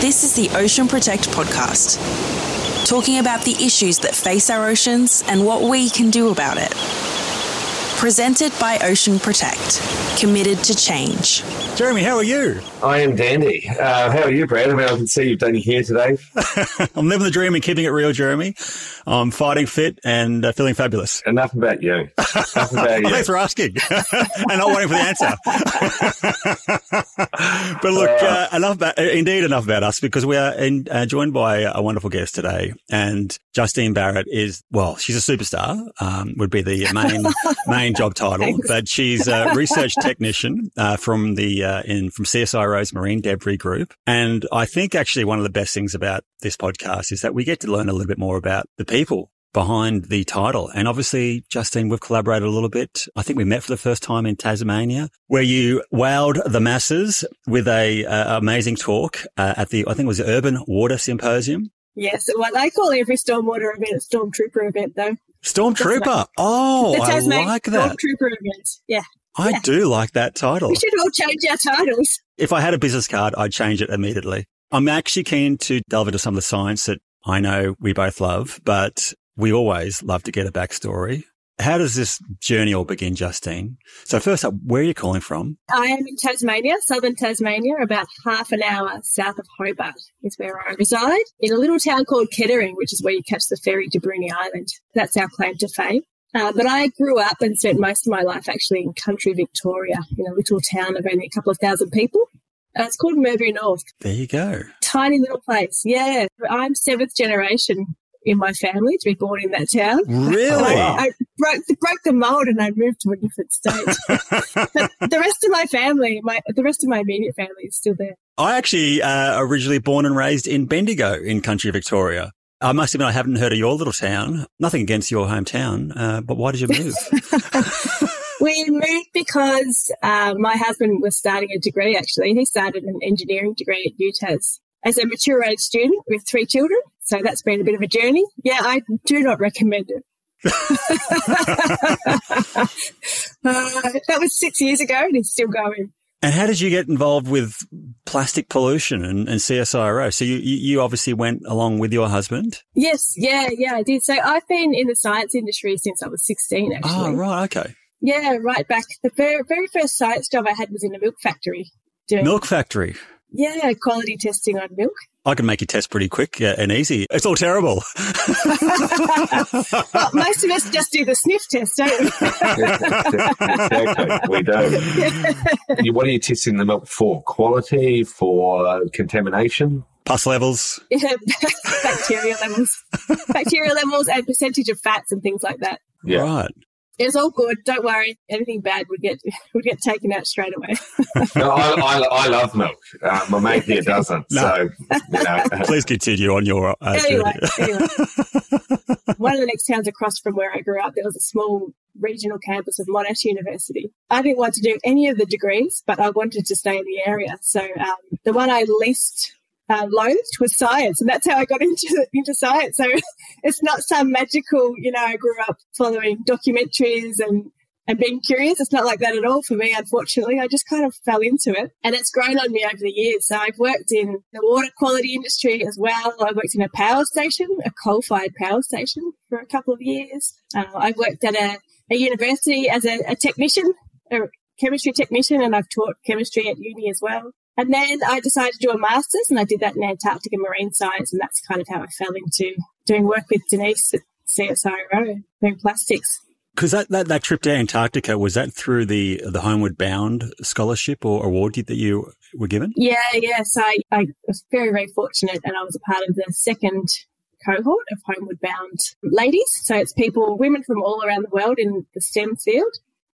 This is the Ocean Protect podcast, talking about the issues that face our oceans and what we can do about it. Presented by Ocean Protect, committed to change. Jeremy, how are you? I am dandy. Uh, how are you, Brad? I mean, I can see you've done your hair today. I'm living the dream and keeping it real, Jeremy. I'm fighting fit and uh, feeling fabulous. Enough about you. Enough about you. Thanks for asking and not waiting for the answer. but look, uh, enough about, indeed enough about us because we are in, uh, joined by a wonderful guest today. And Justine Barrett is, well, she's a superstar, um, would be the main, main job title, Thanks. but she's a research technician, uh, from the, uh, in, from CSIRO's Marine Debris Group. And I think actually one of the best things about this podcast is that we get to learn a little bit more about the people behind the title. And obviously, Justine, we've collaborated a little bit. I think we met for the first time in Tasmania, where you wowed the masses with a uh, amazing talk uh, at the I think it was the Urban Water Symposium. Yes, well, I call every stormwater event a stormtrooper event, though. Stormtrooper. Oh, the I like that. Stormtrooper event. Yeah. I yeah. do like that title. We should all change our titles. If I had a business card, I'd change it immediately. I'm actually keen to delve into some of the science that I know we both love, but we always love to get a backstory. How does this journey all begin, Justine? So first up, where are you calling from? I am in Tasmania, southern Tasmania, about half an hour south of Hobart is where I reside, in a little town called Kettering, which is where you catch the ferry to Bruny Island. That's our claim to fame. Uh, but I grew up and spent most of my life actually in country Victoria, in a little town of only a couple of thousand people. Uh, it's called Merbury North. There you go. Tiny little place. Yeah. I'm seventh generation in my family to be born in that town. Really? I, I broke, broke the mold and I moved to a different state. but the rest of my family, my the rest of my immediate family is still there. I actually uh, originally born and raised in Bendigo in country Victoria. I must admit, I haven't heard of your little town. Nothing against your hometown, uh, but why did you move? we moved because uh, my husband was starting a degree, actually. He started an engineering degree at UTAS as a mature age student with three children. So that's been a bit of a journey. Yeah, I do not recommend it. uh, that was six years ago and it's still going. And how did you get involved with plastic pollution and, and CSIRO? So you, you, obviously went along with your husband? Yes, yeah, yeah, I did. So I've been in the science industry since I was 16, actually. Oh, right, okay. Yeah, right back. The very, very first science job I had was in a milk factory. Doing, Milk factory. Yeah, quality testing on milk. I can make you test pretty quick uh, and easy. It's all terrible. well, most of us just do the sniff test, don't we? exactly. We do. You- what are you testing the milk for? Quality, for uh, contamination? Pus levels. Yeah, bacteria levels, bacteria levels, and percentage of fats and things like that. Yeah. Right. It's all good. Don't worry. Anything bad would get would get taken out straight away. No, I, I, I love milk. Uh, my mate here doesn't. No. So, you know. Please continue on your uh, anyway, journey. anyway, one of the next towns across from where I grew up, there was a small regional campus of Monash University. I didn't want to do any of the degrees, but I wanted to stay in the area. So um, the one I least uh, loathed was science, and that's how I got into into science. So it's not some magical, you know. I grew up following documentaries and and being curious. It's not like that at all for me, unfortunately. I just kind of fell into it, and it's grown on me over the years. So I've worked in the water quality industry as well. I worked in a power station, a coal-fired power station, for a couple of years. Uh, I worked at a, a university as a, a technician. a chemistry technician and I've taught chemistry at uni as well. And then I decided to do a master's and I did that in Antarctic and marine science. And that's kind of how I fell into doing work with Denise at CSIRO, doing plastics. Because that, that, that trip to Antarctica, was that through the, the Homeward Bound scholarship or award that you were given? Yeah, yes. I, I was very, very fortunate and I was a part of the second cohort of Homeward Bound ladies. So it's people, women from all around the world in the STEM field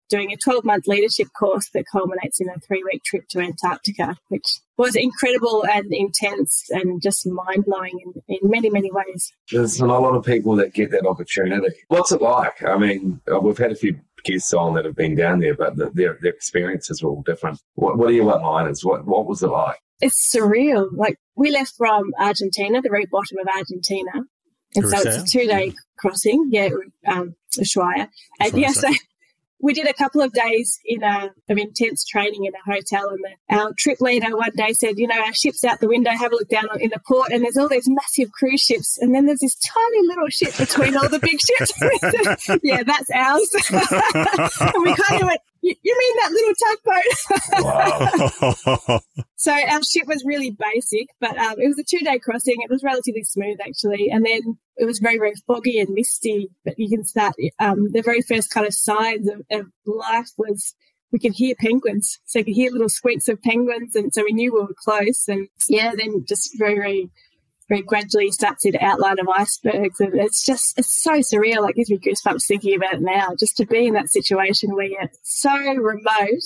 doing a 12 month leadership course that culminates in a three week trip to Antarctica, which was incredible and intense and just mind blowing in, in many, many ways. There's not a lot of people that get that opportunity. What's it like? I mean, uh, we've had a few guests on that have been down there, but the, their, their experiences are all different. What, what are your one-liners? What, what was it like? It's surreal. Like we left from Argentina, the very bottom of Argentina. And so it's a two day crossing. Yeah, um, Ushuaia. And yes, yeah, so we did a couple of days in a, of intense training in a hotel, and the, our trip leader one day said, "You know, our ship's out the window. Have a look down in the port, and there's all these massive cruise ships, and then there's this tiny little ship between all the big ships." yeah, that's ours. and we kind of went, you, mean that little tugboat? wow. so our ship was really basic, but um, it was a two day crossing. It was relatively smooth actually, and then it was very very foggy and misty. But you can start um, the very first kind of signs of, of life was we could hear penguins. So you could hear little squeaks of penguins. And so we knew we were close. And yeah, then just very, very very gradually start to see the outline of icebergs. And it's just, it's so surreal. Like, gives me goosebumps thinking about it now, just to be in that situation where you're so remote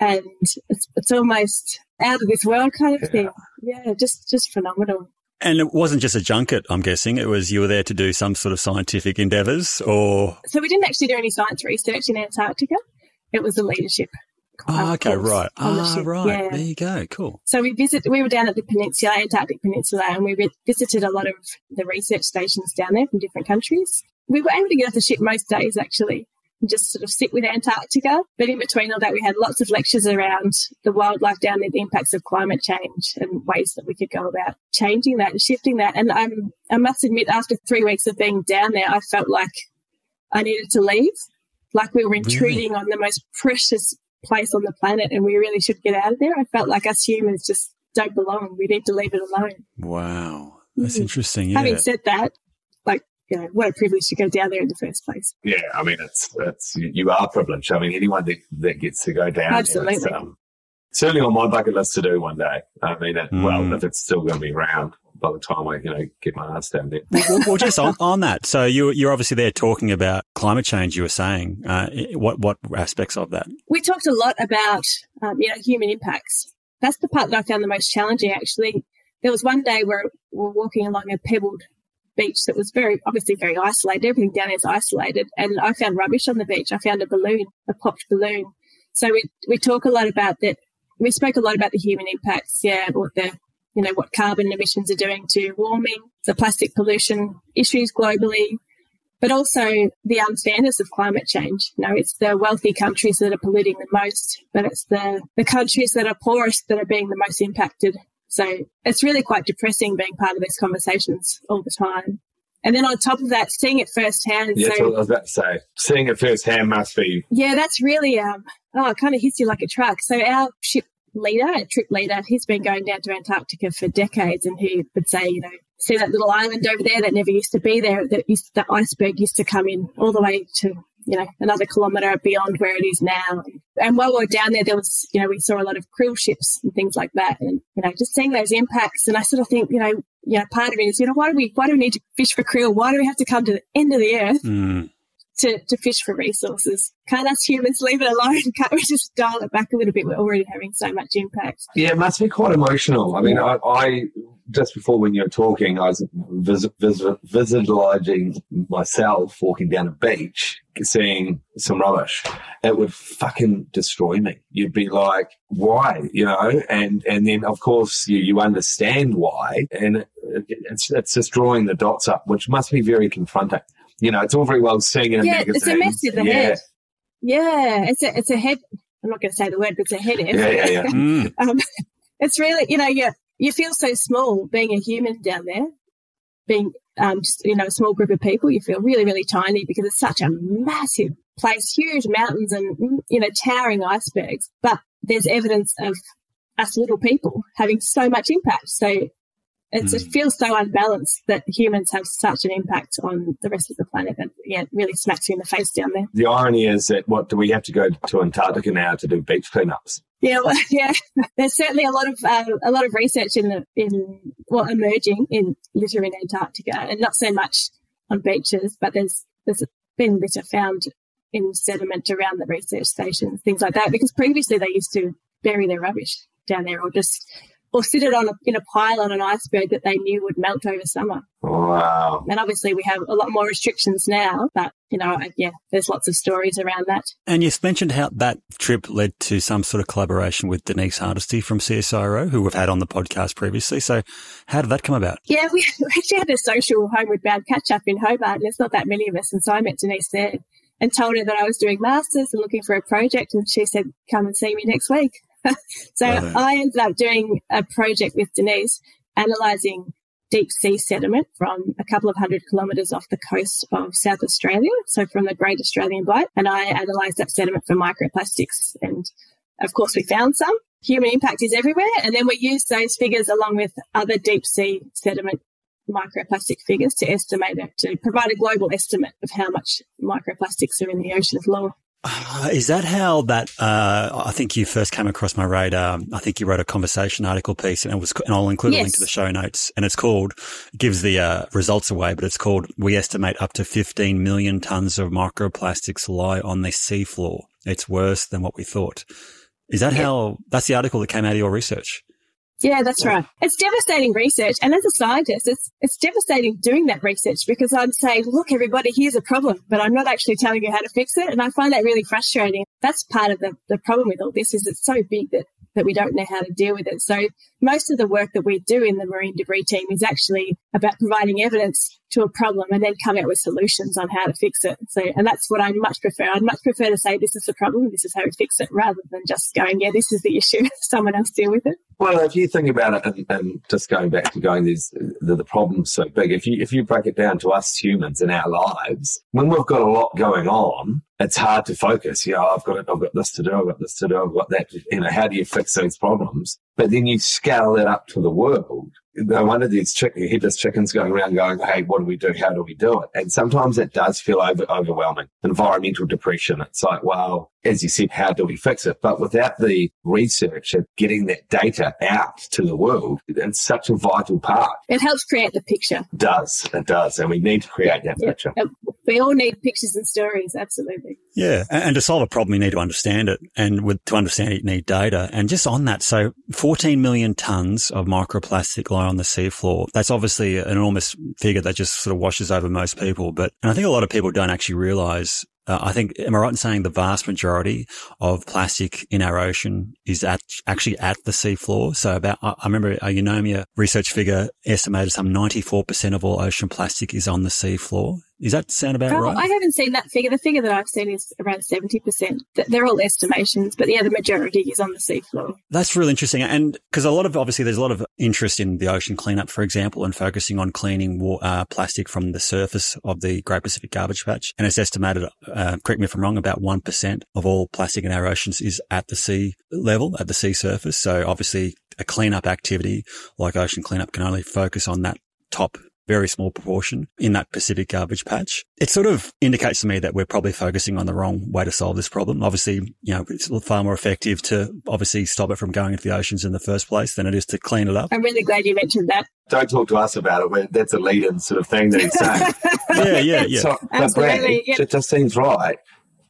and it's, it's almost out of this world kind of thing. Yeah, just, just phenomenal. And it wasn't just a junket, I'm guessing. It was you were there to do some sort of scientific endeavours or. So we didn't actually do any science research in Antarctica. It was a leadership Oh, okay, right. Ah, right. Yeah. There you go. Cool. So we visit. We were down at the peninsula, Antarctic Peninsula, and we visited a lot of the research stations down there from different countries. We were able to get off the ship most days, actually, and just sort of sit with Antarctica. But in between all that, we had lots of lectures around the wildlife down there, the impacts of climate change, and ways that we could go about changing that and shifting that. And um, I must admit, after three weeks of being down there, I felt like I needed to leave like we were intruding really? on the most precious place on the planet and we really should get out of there. I felt like us humans just don't belong. We need to leave it alone. Wow. That's mm-hmm. interesting. Yeah. Having said that, like, you know, what a privilege to go down there in the first place. Yeah. I mean, it's, it's, you are privileged. I mean, anyone that, that gets to go down Absolutely. There, um, certainly on my bucket list to do one day. I mean, it, mm. well, if it's still going to be around by the time I, you know, get my ass down there. well, well, just on, on that. So you, you're obviously there talking about climate change. You were saying, uh, what, what aspects of that? We talked a lot about, um, you know, human impacts. That's the part that I found the most challenging, actually. There was one day where we were walking along a pebbled beach that was very, obviously very isolated. Everything down there is isolated. And I found rubbish on the beach. I found a balloon, a popped balloon. So we, we talk a lot about that. We spoke a lot about the human impacts. Yeah. What the, you know, what carbon emissions are doing to warming, the plastic pollution issues globally, but also the unfairness of climate change. You know, it's the wealthy countries that are polluting the most, but it's the, the countries that are poorest that are being the most impacted. So it's really quite depressing being part of these conversations all the time. And then on top of that, seeing it firsthand. Yeah, so, I was about to say. Seeing it firsthand must be. Yeah, that's really, um, oh, it kind of hits you like a truck. So our ship leader, a trip leader, he's been going down to Antarctica for decades, and he would say, you know, see that little island over there that never used to be there. That used, the iceberg used to come in all the way to you know another kilometre beyond where it is now. And while we were down there, there was you know we saw a lot of krill ships and things like that, and you know just seeing those impacts. And I sort of think you know you know part of it is you know why do we why do we need to fish for krill? Why do we have to come to the end of the earth? Mm to, to fish for resources. Can't us humans leave it alone? Can't we just dial it back a little bit? We're already having so much impact. Yeah, it must be quite emotional. I mean, I, I just before when you were talking, I was vis- vis- visualizing myself walking down a beach, seeing some rubbish. It would fucking destroy me. You'd be like, why? You know, and, and then of course you, you understand why and it, it's, it's just drawing the dots up, which must be very confronting you know, it's all very well seeing in a yeah, it's a mess in the yeah. head. Yeah, it's a it's a head. I'm not going to say the word, but it's a head. Yeah, yeah, yeah. Mm. um, it's really, you know, you you feel so small being a human down there, being um, just you know a small group of people. You feel really, really tiny because it's such a massive place huge mountains and, you know, towering icebergs, but there's evidence of us little people having so much impact. So it's, mm. it hmm. feels so unbalanced that humans have such an impact on the rest of the planet that yeah, it really smacks you in the face down there. The irony is that what do we have to go to Antarctica now to do beach cleanups? Yeah, well, yeah. There's certainly a lot of uh, a lot of research in the in well emerging in litter in Antarctica, and not so much on beaches, but there's there's been litter found in sediment around the research stations, things like that. Because previously they used to bury their rubbish down there, or just or sit it on a, in a pile on an iceberg that they knew would melt over summer. Wow. And obviously we have a lot more restrictions now, but you know, yeah, there's lots of stories around that. And you mentioned how that trip led to some sort of collaboration with Denise Hardesty from CSIRO, who we've had on the podcast previously. So how did that come about? Yeah, we actually had a social homeward bound catch up in Hobart and there's not that many of us. And so I met Denise there and told her that I was doing masters and looking for a project. And she said, come and see me next week. so I ended up doing a project with Denise analysing deep sea sediment from a couple of hundred kilometres off the coast of South Australia, so from the Great Australian Bight. And I analysed that sediment for microplastics. And of course, we found some. Human impact is everywhere. And then we used those figures along with other deep sea sediment microplastic figures to estimate it, to provide a global estimate of how much microplastics are in the ocean floor. Uh, is that how that? Uh, I think you first came across my radar. I think you wrote a conversation article piece, and it was, and I'll include yes. a link to the show notes. And it's called gives the uh, results away, but it's called "We estimate up to 15 million tons of microplastics lie on the seafloor. It's worse than what we thought." Is that how? That's the article that came out of your research. Yeah, that's right. It's devastating research. And as a scientist, it's, it's devastating doing that research because I'm saying, look, everybody, here's a problem, but I'm not actually telling you how to fix it. And I find that really frustrating. That's part of the, the problem with all this is it's so big that, that we don't know how to deal with it. So most of the work that we do in the marine debris team is actually about providing evidence to a problem and then come out with solutions on how to fix it. So, and that's what I much prefer. I'd much prefer to say this is the problem, this is how we fix it, rather than just going, yeah, this is the issue, someone else deal with it. Well, if you think about it, and, and just going back to going, these the, the problem's so big. If you if you break it down to us humans in our lives, when we've got a lot going on, it's hard to focus. You know, I've got I've got this to do, I've got this to do, I've got that. You know, how do you fix those problems? But then you scale it up to the world, no wonder these chicken, headless chickens going around going, Hey, what do we do? How do we do it? And sometimes it does feel over, overwhelming. Environmental depression. It's like, well, as you said, how do we fix it? But without the research and getting that data out to the world, it's such a vital part. It helps create the picture. It does. It does. And we need to create that yeah. picture. We all need pictures and stories. Absolutely. Yeah. And to solve a problem, you need to understand it. And with, to understand it, you need data. And just on that, so 14 million tons of microplastic lie on the seafloor. That's obviously an enormous figure that just sort of washes over most people. But, and I think a lot of people don't actually realize uh, I think, am I right in saying the vast majority of plastic in our ocean is at, actually at the seafloor? So about, I remember a Eunomia research figure estimated some 94% of all ocean plastic is on the seafloor. Does that sound about oh, right? I haven't seen that figure. The figure that I've seen is around 70%. They're all estimations, but yeah, the majority is on the seafloor. That's really interesting. And because a lot of, obviously, there's a lot of interest in the ocean cleanup, for example, and focusing on cleaning uh, plastic from the surface of the Great Pacific Garbage Patch. And it's estimated, uh, correct me if I'm wrong, about 1% of all plastic in our oceans is at the sea level, at the sea surface. So obviously, a cleanup activity like ocean cleanup can only focus on that top very small proportion in that Pacific garbage patch. It sort of indicates to me that we're probably focusing on the wrong way to solve this problem. Obviously, you know, it's far more effective to obviously stop it from going into the oceans in the first place than it is to clean it up. I'm really glad you mentioned that. Don't talk to us about it. That's a lead-in sort of thing that he's saying. yeah, yeah, yeah. So, Absolutely. Brad, it just seems right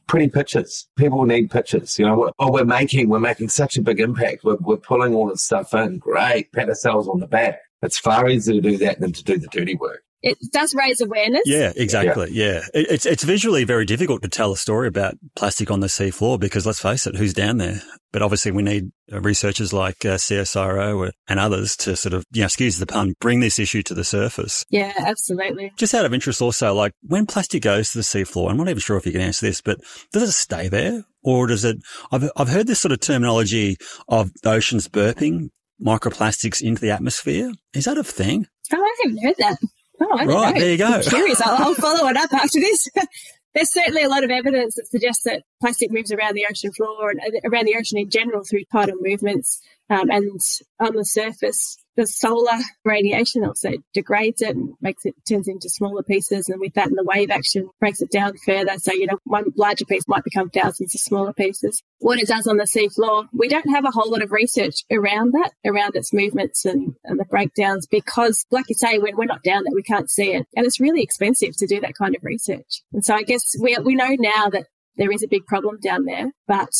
pretty pictures. People need pictures. You know, we're, oh, we're making we're making such a big impact. We're, we're pulling all this stuff in. Great, pat ourselves on the back. It's far easier to do that than to do the dirty work. It does raise awareness. Yeah, exactly. Yeah. yeah. It, it's, it's visually very difficult to tell a story about plastic on the seafloor because let's face it, who's down there? But obviously we need researchers like uh, CSIRO and others to sort of, you know, excuse the pun, bring this issue to the surface. Yeah, absolutely. Just out of interest also, like when plastic goes to the seafloor, I'm not even sure if you can answer this, but does it stay there or does it, I've, I've heard this sort of terminology of oceans burping microplastics into the atmosphere. Is that a thing? Oh, I haven't heard that. Oh, I right, know. there you go. I'm curious. I'll, I'll follow it up after this. there's certainly a lot of evidence that suggests that plastic moves around the ocean floor and around the ocean in general through tidal movements. Um, and on the surface, the solar radiation also degrades it and makes it turns into smaller pieces. And with that, and the wave action breaks it down further. So, you know, one larger piece might become thousands of smaller pieces. What it does on the seafloor, we don't have a whole lot of research around that, around its movements and, and the breakdowns, because, like you say, when we're not down there, we can't see it. And it's really expensive to do that kind of research. And so I guess we, we know now that there is a big problem down there, but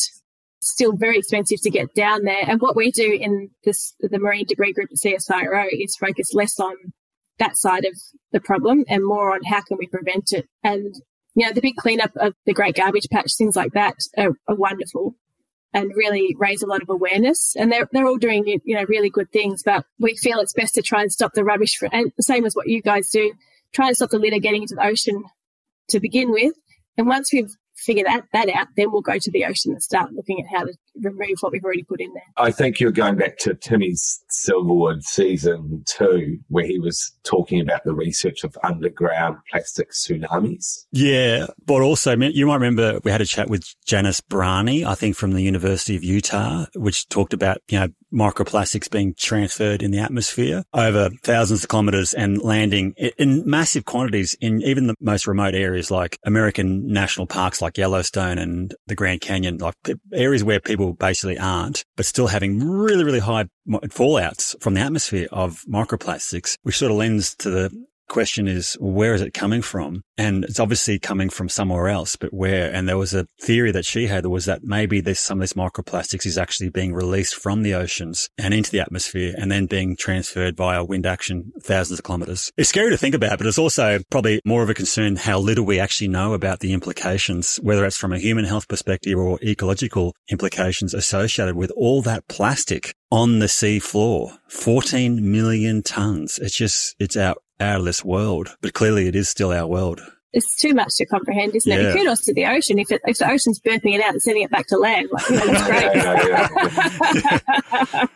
still very expensive to get down there. And what we do in this, the marine debris group at CSIRO is focus less on that side of the problem and more on how can we prevent it. And, you know, the big cleanup of the Great Garbage Patch, things like that are, are wonderful and really raise a lot of awareness. And they're, they're all doing, you know, really good things, but we feel it's best to try and stop the rubbish for, and the same as what you guys do, try and stop the litter getting into the ocean to begin with. And once we've figure that, that out, then we'll go to the ocean and start looking at how to remove what we've already put in there. I think you're going back to Timmy's Silverwood season two, where he was talking about the research of underground plastic tsunamis. Yeah, but also you might remember we had a chat with Janice Brahney, I think from the University of Utah, which talked about, you know, microplastics being transferred in the atmosphere over thousands of kilometers and landing in massive quantities in even the most remote areas like American national parks like Yellowstone and the Grand Canyon, like areas where people basically aren't, but still having really, really high fallouts from the atmosphere of microplastics, which sort of lends to the question is, where is it coming from? And it's obviously coming from somewhere else, but where? And there was a theory that she had that was that maybe this, some of this microplastics is actually being released from the oceans and into the atmosphere and then being transferred via wind action thousands of kilometers. It's scary to think about, but it's also probably more of a concern how little we actually know about the implications, whether it's from a human health perspective or ecological implications associated with all that plastic on the sea floor. 14 million tons. It's just, it's out out of this world, but clearly it is still our world. It's too much to comprehend, isn't it? kudos to the ocean. If, it, if the ocean's burping it out and sending it back to land, like, you know, that's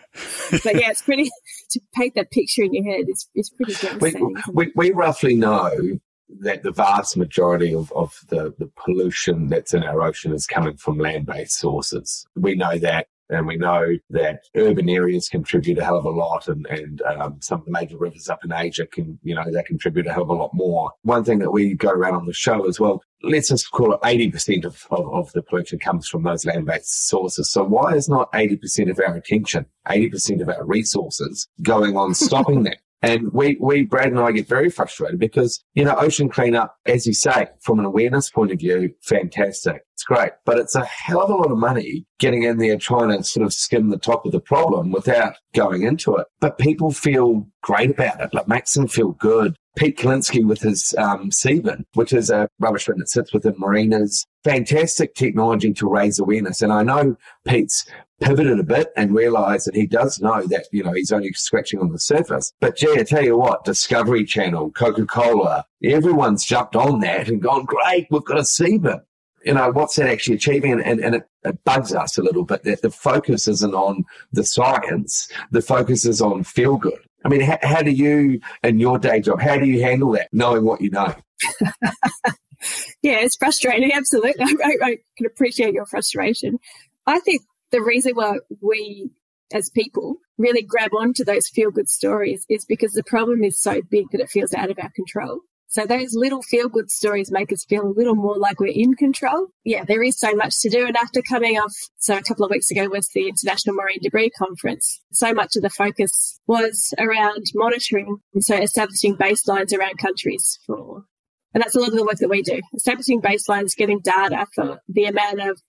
great. but yeah, it's pretty, to paint that picture in your head, it's, it's pretty devastating. We, we, we roughly know that the vast majority of, of the, the pollution that's in our ocean is coming from land based sources. We know that and we know that urban areas contribute a hell of a lot and, and um, some of the major rivers up in Asia can, you know, they contribute a hell of a lot more. One thing that we go around on the show as well, let's just call it 80% of, of, of the pollution comes from those land-based sources. So why is not 80% of our attention, 80% of our resources going on stopping that? And we, we, Brad and I get very frustrated because, you know, ocean cleanup, as you say, from an awareness point of view, fantastic. It's great, but it's a hell of a lot of money getting in there trying to sort of skim the top of the problem without going into it. But people feel great about it. Like makes them feel good. Pete Ceglinski with his um, Seabin, which is a rubbish bin that sits within marinas. Fantastic technology to raise awareness. And I know Pete's pivoted a bit and realized that he does know that, you know, he's only scratching on the surface. But gee, I tell you what, Discovery Channel, Coca-Cola, everyone's jumped on that and gone, great, we've got a Seabin. You know, what's that actually achieving? And, and, it, it, bugs us a little bit that the focus isn't on the science. The focus is on feel good. I mean, how, how do you, in your day job, how do you handle that, knowing what you know? yeah, it's frustrating. Absolutely. I, I, can appreciate your frustration. I think the reason why we, as people, really grab onto those feel good stories is because the problem is so big that it feels out of our control. So those little feel good stories make us feel a little more like we're in control. Yeah, there is so much to do. And after coming off, so a couple of weeks ago was the International Marine Debris Conference. So much of the focus was around monitoring. And so establishing baselines around countries for, and that's a lot of the work that we do. Establishing baselines, getting data for the amount of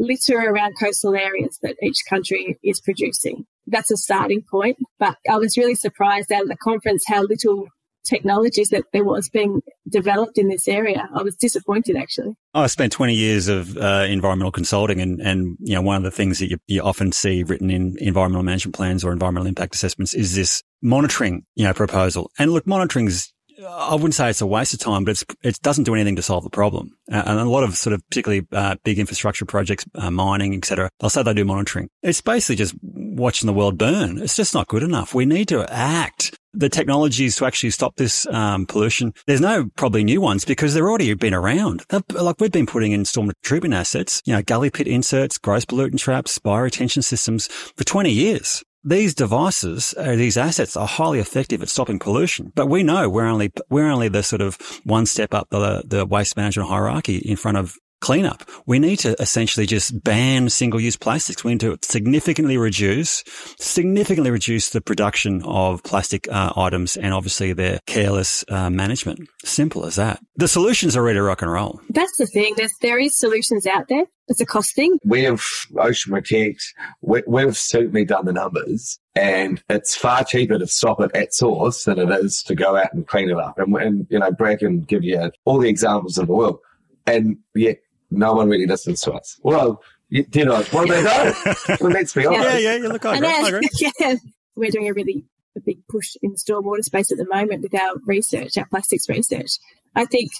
litter around coastal areas that each country is producing. That's a starting point. But I was really surprised at the conference how little technologies that there was being developed in this area. I was disappointed actually. I spent 20 years of uh, environmental consulting and, and, you know, one of the things that you, you often see written in environmental management plans or environmental impact assessments is this monitoring, you know, proposal. And look, monitoring is I wouldn't say it's a waste of time, but it doesn't do anything to solve the problem. And a lot of sort of particularly uh, big infrastructure projects, uh, mining, etc. They'll say they do monitoring. It's basically just watching the world burn. It's just not good enough. We need to act the technologies to actually stop this um, pollution, there's no probably new ones because they're already been around. They've, like we've been putting in storm treatment assets, you know, gully pit inserts, gross pollutant traps, bioretention systems for 20 years. These devices, uh, these assets are highly effective at stopping pollution, but we know we're only, we're only the sort of one step up the, the waste management hierarchy in front of cleanup. We need to essentially just ban single use plastics. We need to significantly reduce, significantly reduce the production of plastic uh, items and obviously their careless uh, management. Simple as that. The solutions are ready to rock and roll. That's the thing. There's, there is solutions out there. It's a cost thing. We've Ocean Protect, we, we've certainly done the numbers and it's far cheaper to stop it at source than it is to go out and clean it up. And, and you know, Brad can give you all the examples in the world. And yet no one really listens to us. Well, you, you know, well, they don't. well, let's be honest. Yeah, yeah, you look, I agree, I yeah, we're doing a really a big push in the stormwater space at the moment with our research, our plastics research. I think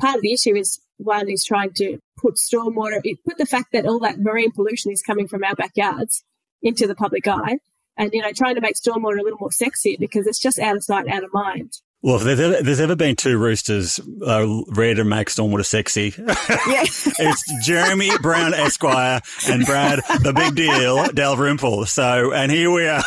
part of the issue is one is trying to put stormwater, put the fact that all that marine pollution is coming from our backyards into the public eye, and you know, trying to make stormwater a little more sexy because it's just out of sight, out of mind. Well, if there's ever, there's ever been two roosters uh, ready to make Stormwater sexy, yeah. it's Jeremy Brown Esquire and Brad, the big deal, Dalrymple. So, and here we are.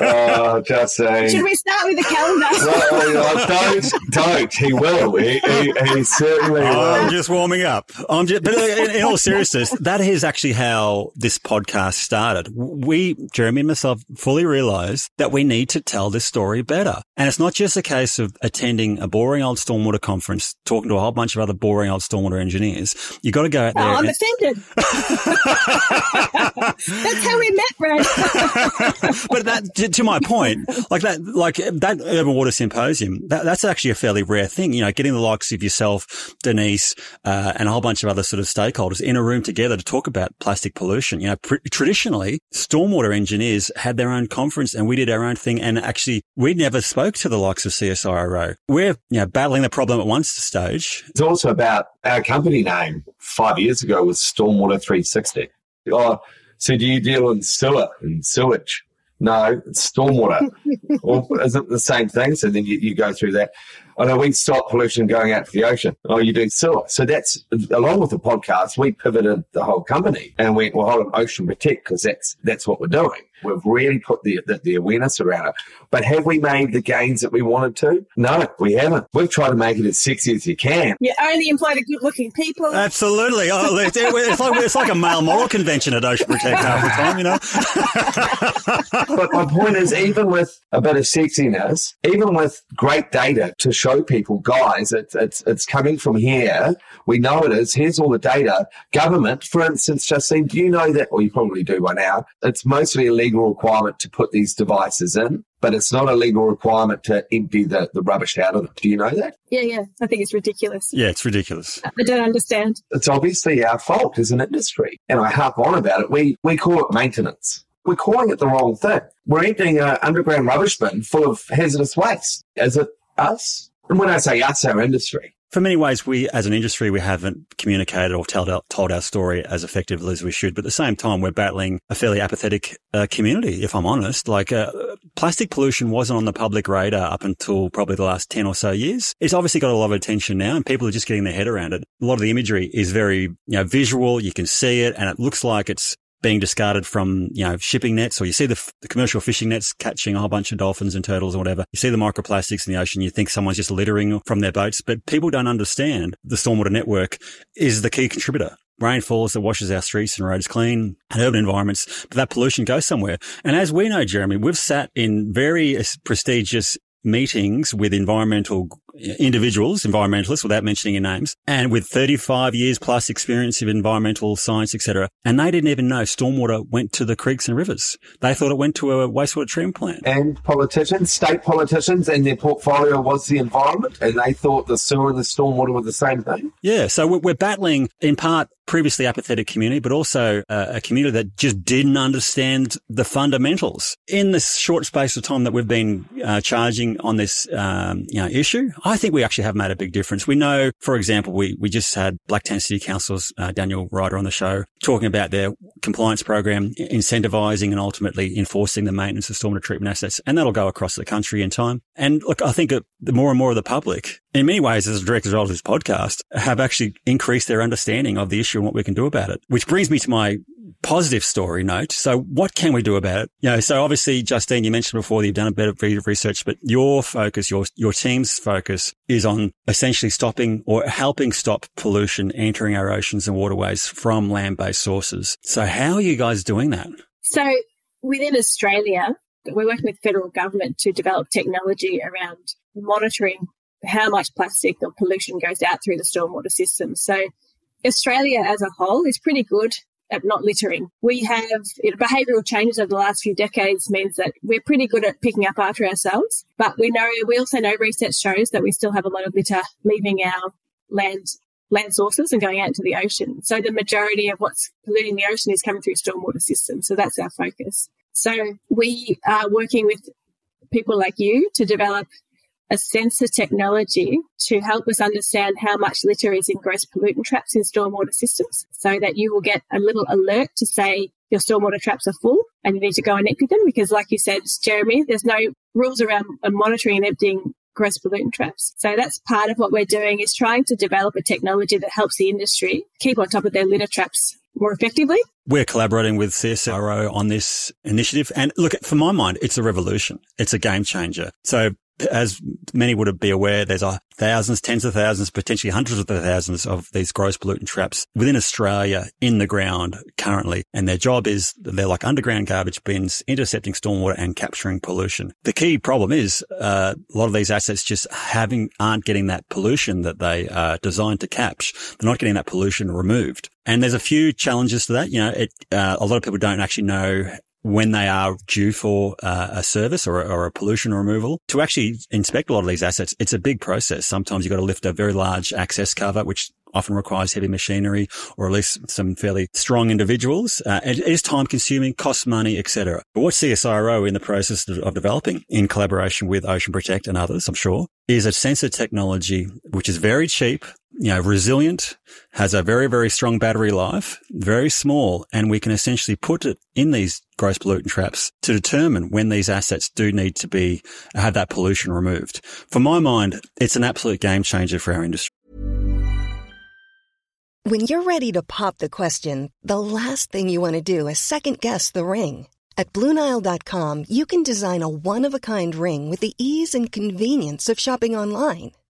oh, just saying. Should we start with the calendar? well, don't, don't. He will. He, he, he certainly will. I'm just warming up. I'm just, but in, in all seriousness, that is actually how this podcast started. We, Jeremy and myself, fully realized that we need to tell this story better. And it's not just a case of attending a boring old stormwater conference, talking to a whole bunch of other boring old stormwater engineers. You got to go out there. Oh, I'm and- offended. That's how we met, Brad. but that, to, to, my point, like that, like that urban water symposium, that, that's actually a fairly rare thing. You know, getting the likes of yourself, Denise, uh, and a whole bunch of other sort of stakeholders in a room together to talk about plastic pollution. You know, pr- traditionally, stormwater engineers had their own conference and we did our own thing. And actually, we never spoke to the likes of CSIRO. We're, you know, battling the problem at one stage. It's also about our company name five years ago was Stormwater 360. Oh, so do you deal in sewer and sewage? No, it's stormwater. or is it the same thing? So then you, you go through that. I know we stop pollution going out to the ocean. Oh, you do sewer. So that's along with the podcast, we pivoted the whole company and went, well, hold on, Ocean Protect, because that's that's what we're doing. We've really put the, the, the awareness around it. But have we made the gains that we wanted to? No, we haven't. We've tried to make it as sexy as you can. You only employ the good-looking people. Absolutely. Oh, it's, it's, like, it's like a male moral convention at Ocean Protect half the time, you know. but my point is, even with a bit of sexiness, even with great data to show people, guys, it's, it's, it's coming from here. We know it is. Here's all the data. Government, for instance, Justine, do you know that? Well, you probably do by now. It's mostly a legal requirement to put these devices in, but it's not a legal requirement to empty the, the rubbish out of them. Do you know that? Yeah, yeah. I think it's ridiculous. Yeah, it's ridiculous. I don't understand. It's obviously our fault as an industry. And I harp on about it. We, we call it maintenance we're calling it the wrong thing. We're emptying an underground rubbish bin full of hazardous waste. Is it us? And when I say us, our industry. For many ways, we, as an industry, we haven't communicated or told our, told our story as effectively as we should. But at the same time, we're battling a fairly apathetic uh, community, if I'm honest. Like, uh, plastic pollution wasn't on the public radar up until probably the last 10 or so years. It's obviously got a lot of attention now and people are just getting their head around it. A lot of the imagery is very, you know, visual. You can see it and it looks like it's being discarded from, you know, shipping nets or you see the, the, commercial fishing nets catching a whole bunch of dolphins and turtles or whatever. You see the microplastics in the ocean. You think someone's just littering from their boats, but people don't understand the stormwater network is the key contributor. Rain falls that washes our streets and roads clean and urban environments, but that pollution goes somewhere. And as we know, Jeremy, we've sat in very uh, prestigious meetings with environmental individuals, environmentalists, without mentioning your names, and with 35 years plus experience of environmental science, etc. And they didn't even know stormwater went to the creeks and rivers. They thought it went to a wastewater treatment plant. And politicians, state politicians, and their portfolio was the environment, and they thought the sewer and the stormwater were the same thing. Yeah, so we're battling in part previously apathetic community, but also uh, a community that just didn't understand the fundamentals. In this short space of time that we've been uh, charging on this um, you know, issue, I think we actually have made a big difference. We know, for example, we, we just had Blacktown City Council's uh, Daniel Ryder on the show talking about their compliance program, incentivizing and ultimately enforcing the maintenance of stormwater treatment assets. And that'll go across the country in time. And look, I think the more and more of the public, in many ways, as a direct result of this podcast, have actually increased their understanding of the issue and what we can do about it. Which brings me to my positive story note. So what can we do about it? You know, so obviously, Justine, you mentioned before that you've done a bit of research, but your focus, your, your team's focus is on essentially stopping or helping stop pollution entering our oceans and waterways from land-based sources. So how are you guys doing that? So within Australia, we're working with federal government to develop technology around monitoring how much plastic or pollution goes out through the stormwater system. So Australia as a whole is pretty good at not littering. We have you know, behavioural changes over the last few decades means that we're pretty good at picking up after ourselves. But we know we also know research shows that we still have a lot of litter leaving our land land sources and going out into the ocean. So the majority of what's polluting the ocean is coming through stormwater systems. So that's our focus. So we are working with people like you to develop a sensor technology to help us understand how much litter is in gross pollutant traps in stormwater systems so that you will get a little alert to say your stormwater traps are full and you need to go and empty them because like you said, Jeremy, there's no rules around monitoring and emptying gross pollutant traps. So that's part of what we're doing is trying to develop a technology that helps the industry keep on top of their litter traps more effectively. We're collaborating with CSIRO on this initiative. And look, for my mind, it's a revolution. It's a game changer. So as many would be aware, there's a thousands, tens of thousands, potentially hundreds of thousands of these gross pollutant traps within Australia in the ground currently. And their job is they're like underground garbage bins, intercepting stormwater and capturing pollution. The key problem is uh, a lot of these assets just having aren't getting that pollution that they are designed to catch. They're not getting that pollution removed. And there's a few challenges to that. You know, it, uh, a lot of people don't actually know when they are due for uh, a service or, or, a pollution removal to actually inspect a lot of these assets. It's a big process. Sometimes you've got to lift a very large access cover, which often requires heavy machinery or at least some fairly strong individuals. Uh, it is time consuming, costs money, etc. But what CSIRO in the process of developing in collaboration with Ocean Protect and others, I'm sure, is a sensor technology which is very cheap, you know, resilient, has a very, very strong battery life, very small, and we can essentially put it in these gross pollutant traps to determine when these assets do need to be, have that pollution removed. For my mind, it's an absolute game changer for our industry. When you're ready to pop the question, the last thing you want to do is second guess the ring. At Bluenile.com, you can design a one of a kind ring with the ease and convenience of shopping online.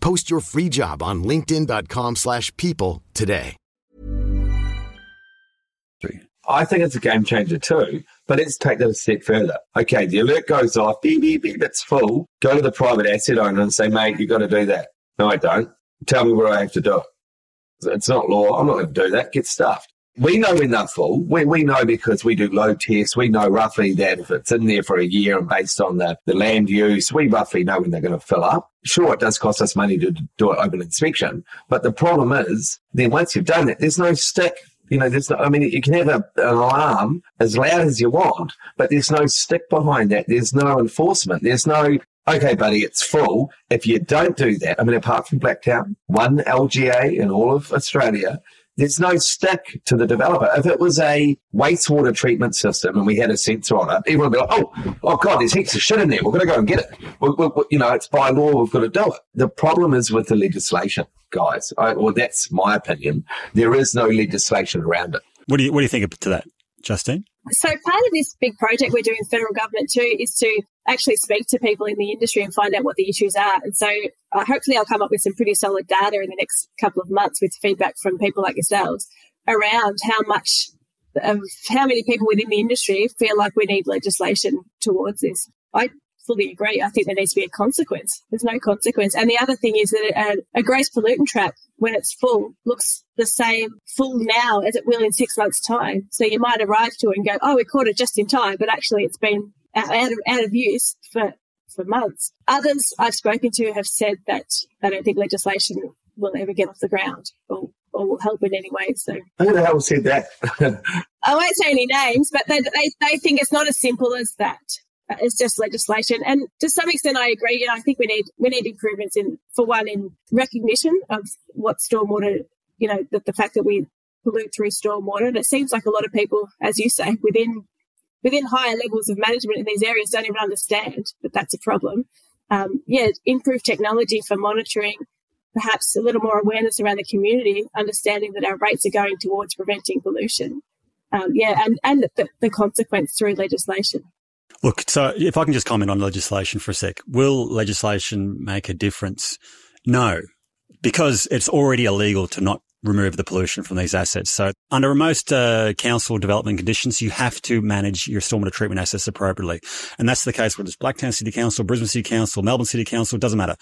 Post your free job on linkedin.com slash people today. I think it's a game changer too, but let's take that a step further. Okay, the alert goes off, beep, beep, beep, it's full. Go to the private asset owner and say, mate, you've got to do that. No, I don't. Tell me what I have to do. It's not law. I'm not going to do that. Get stuffed. We know when they're full. We, we know because we do load tests. We know roughly that if it's in there for a year and based on the, the land use, we roughly know when they're going to fill up. Sure, it does cost us money to do an open inspection. But the problem is, then once you've done it, there's no stick. You know, there's no, I mean, you can have a, an alarm as loud as you want, but there's no stick behind that. There's no enforcement. There's no, okay, buddy, it's full. If you don't do that, I mean, apart from Blacktown, one LGA in all of Australia there's no stick to the developer. If it was a wastewater treatment system and we had a sensor on it, everyone would be like, oh, oh God, there's heaps of shit in there. We're going to go and get it. We, we, we, you know, it's by law. We've got to do it. The problem is with the legislation, guys. I, well, that's my opinion. There is no legislation around it. What do you, what do you think to that, Justine? So part of this big project we're doing federal government too is to actually speak to people in the industry and find out what the issues are. And so uh, hopefully I'll come up with some pretty solid data in the next couple of months with feedback from people like yourselves around how much of how many people within the industry feel like we need legislation towards this. I fully agree. I think there needs to be a consequence. There's no consequence. And the other thing is that uh, a, a gross pollutant trap, when it's full, looks the same full now as it will in six months' time. So you might arrive to it and go, oh, we caught it just in time, but actually it's been out, out of, out of use for, for months. Others I've spoken to have said that they don't think legislation will ever get off the ground or, or will help in any way. So who the hell said that? I won't say any names, but they, they, they think it's not as simple as that. It's just legislation. And to some extent, I agree. You know, I think we need we need improvements in, for one, in recognition of what stormwater. You know, the, the fact that we pollute through stormwater. And it seems like a lot of people, as you say, within within higher levels of management in these areas, don't even understand that that's a problem. Um, yeah, improve technology for monitoring, perhaps a little more awareness around the community, understanding that our rates are going towards preventing pollution. Um, yeah, and and the, the consequence through legislation. Look, so if I can just comment on legislation for a sec, will legislation make a difference? No, because it's already illegal to not remove the pollution from these assets. So under most uh, council development conditions, you have to manage your stormwater treatment assets appropriately. And that's the case whether it's Blacktown City Council, Brisbane City Council, Melbourne City Council, it doesn't matter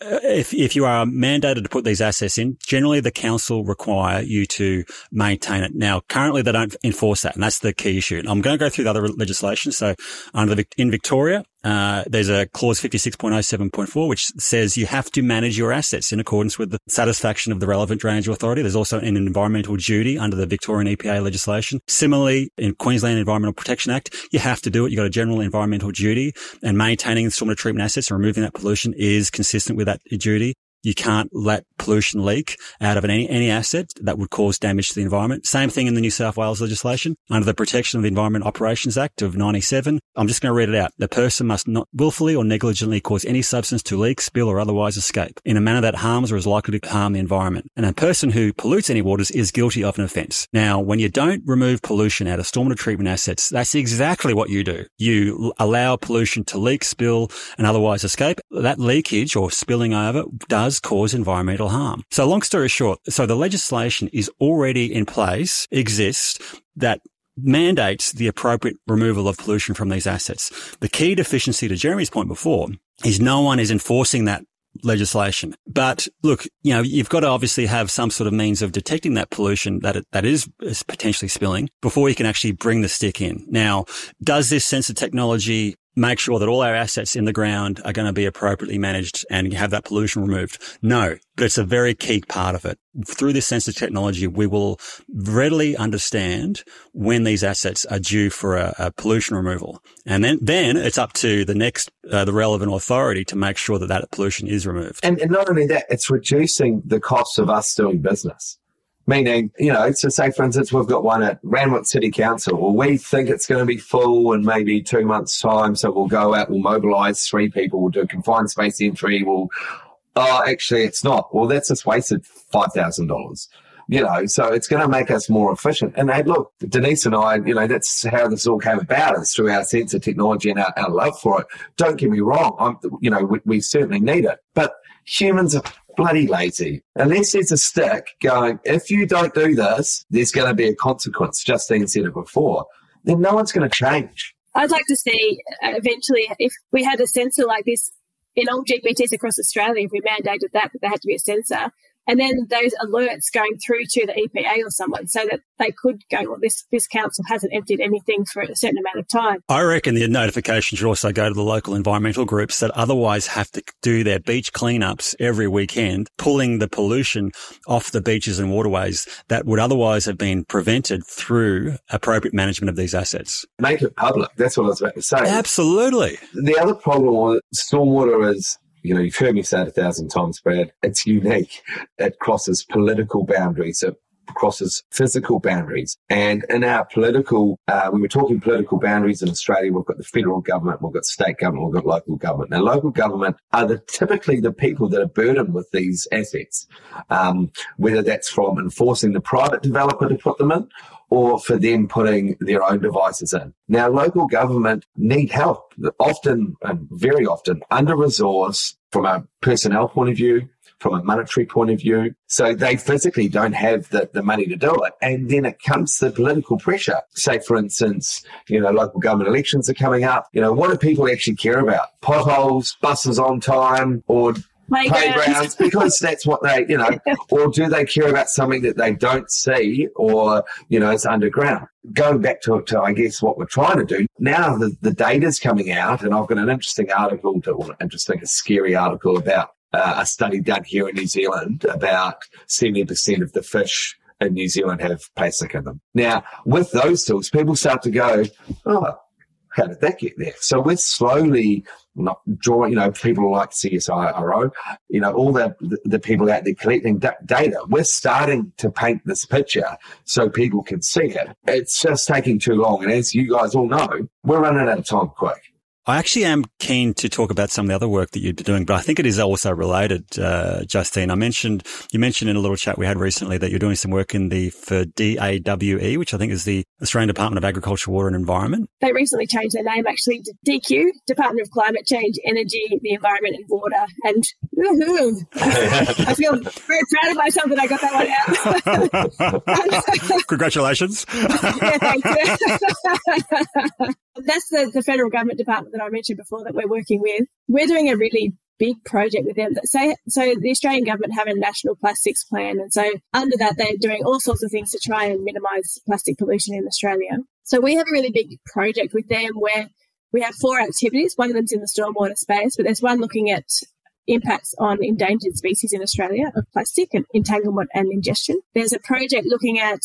if, if you are mandated to put these assets in, generally the council require you to maintain it. Now, currently they don't enforce that, and that's the key issue. I'm going to go through the other legislation. So, under the, in Victoria, uh, there's a clause 56.07.4 which says you have to manage your assets in accordance with the satisfaction of the relevant drainage authority. There's also an environmental duty under the Victorian EPA legislation. Similarly, in Queensland Environmental Protection Act, you have to do it. You've got a general environmental duty and maintaining stormwater treatment assets and removing that pollution is consistent with that duty. You can't let pollution leak out of any, any asset that would cause damage to the environment. Same thing in the New South Wales legislation under the Protection of the Environment Operations Act of 97. I'm just going to read it out. The person must not willfully or negligently cause any substance to leak, spill or otherwise escape in a manner that harms or is likely to harm the environment. And a person who pollutes any waters is guilty of an offence. Now, when you don't remove pollution out of stormwater treatment assets, that's exactly what you do. You allow pollution to leak, spill and otherwise escape. That leakage or spilling over does cause environmental harm. So long story short, so the legislation is already in place, exists, that mandates the appropriate removal of pollution from these assets. The key deficiency to Jeremy's point before is no one is enforcing that legislation. But look, you know, you've got to obviously have some sort of means of detecting that pollution that it, that is, is potentially spilling before you can actually bring the stick in. Now, does this sensor technology make sure that all our assets in the ground are going to be appropriately managed and have that pollution removed? No, but it's a very key part of it. Through this sensor technology, we will readily understand when these assets are due for a, a pollution removal. And then, then it's up to the next, uh, the relevant authority to make sure that that pollution is removed. And, and not only that, it's reducing the costs of us doing business. Meaning, you know, so say for instance, we've got one at Randwick City Council. Well, we think it's going to be full in maybe two months' time. So we'll go out, we'll mobilize three people, we'll do confined space entry. We'll, oh, actually, it's not. Well, that's just wasted $5,000. You know, so it's going to make us more efficient. And hey, look, Denise and I, you know, that's how this all came about is through our sensor technology and our, our love for it. Don't get me wrong. I'm, you know, we, we certainly need it, but humans are bloody lazy. Unless there's a stick going, if you don't do this, there's going to be a consequence, Justine said it before, then no one's going to change. I'd like to see uh, eventually if we had a sensor like this in all GPTs across Australia, if we mandated that, that there had to be a sensor, and then those alerts going through to the EPA or someone so that they could go, well, this, this council hasn't emptied anything for a certain amount of time. I reckon the notification should also go to the local environmental groups that otherwise have to do their beach cleanups every weekend, pulling the pollution off the beaches and waterways that would otherwise have been prevented through appropriate management of these assets. Make it public. That's what I was about to say. Absolutely. The other problem with stormwater is you know, you've heard me say it a thousand times, Brad. It's unique. It crosses political boundaries. It crosses physical boundaries. And in our political, uh, when we're talking political boundaries in Australia, we've got the federal government, we've got state government, we've got local government. Now, local government are the, typically the people that are burdened with these assets, um, whether that's from enforcing the private developer to put them in or for them putting their own devices in. Now, local government need help, often and very often under resourced from a personnel point of view, from a monetary point of view. So they physically don't have the, the money to do it. And then it comes to political pressure. Say, for instance, you know, local government elections are coming up. You know, what do people actually care about? Potholes, buses on time, or playgrounds because that's what they, you know, or do they care about something that they don't see or, you know, it's underground? Going back to, to I guess, what we're trying to do now, the, the data's coming out, and I've got an interesting article, to, well, interesting, a scary article about uh, a study done here in New Zealand about 70% of the fish in New Zealand have plastic in them. Now, with those tools, people start to go, oh, how did that get there? So we're slowly not drawing, you know, people like CSIRO, you know, all the, the, people out there collecting da- data. We're starting to paint this picture so people can see it. It's just taking too long. And as you guys all know, we're running out of time quick. I actually am keen to talk about some of the other work that you're doing, but I think it is also related, uh, Justine. I mentioned, you mentioned in a little chat we had recently that you're doing some work in the, for DAWE, which I think is the Australian Department of Agriculture, Water and Environment. They recently changed their name actually to DQ, Department of Climate Change, Energy, the Environment and Water. And I feel very proud of myself that I got that one out. Congratulations. yeah, thank you. That's the, the federal government department that I mentioned before that we're working with. We're doing a really big project with them. So, so the Australian government have a national plastics plan. And so under that, they're doing all sorts of things to try and minimize plastic pollution in Australia. So we have a really big project with them where we have four activities. One of them's in the stormwater space, but there's one looking at impacts on endangered species in Australia of plastic and entanglement and ingestion. There's a project looking at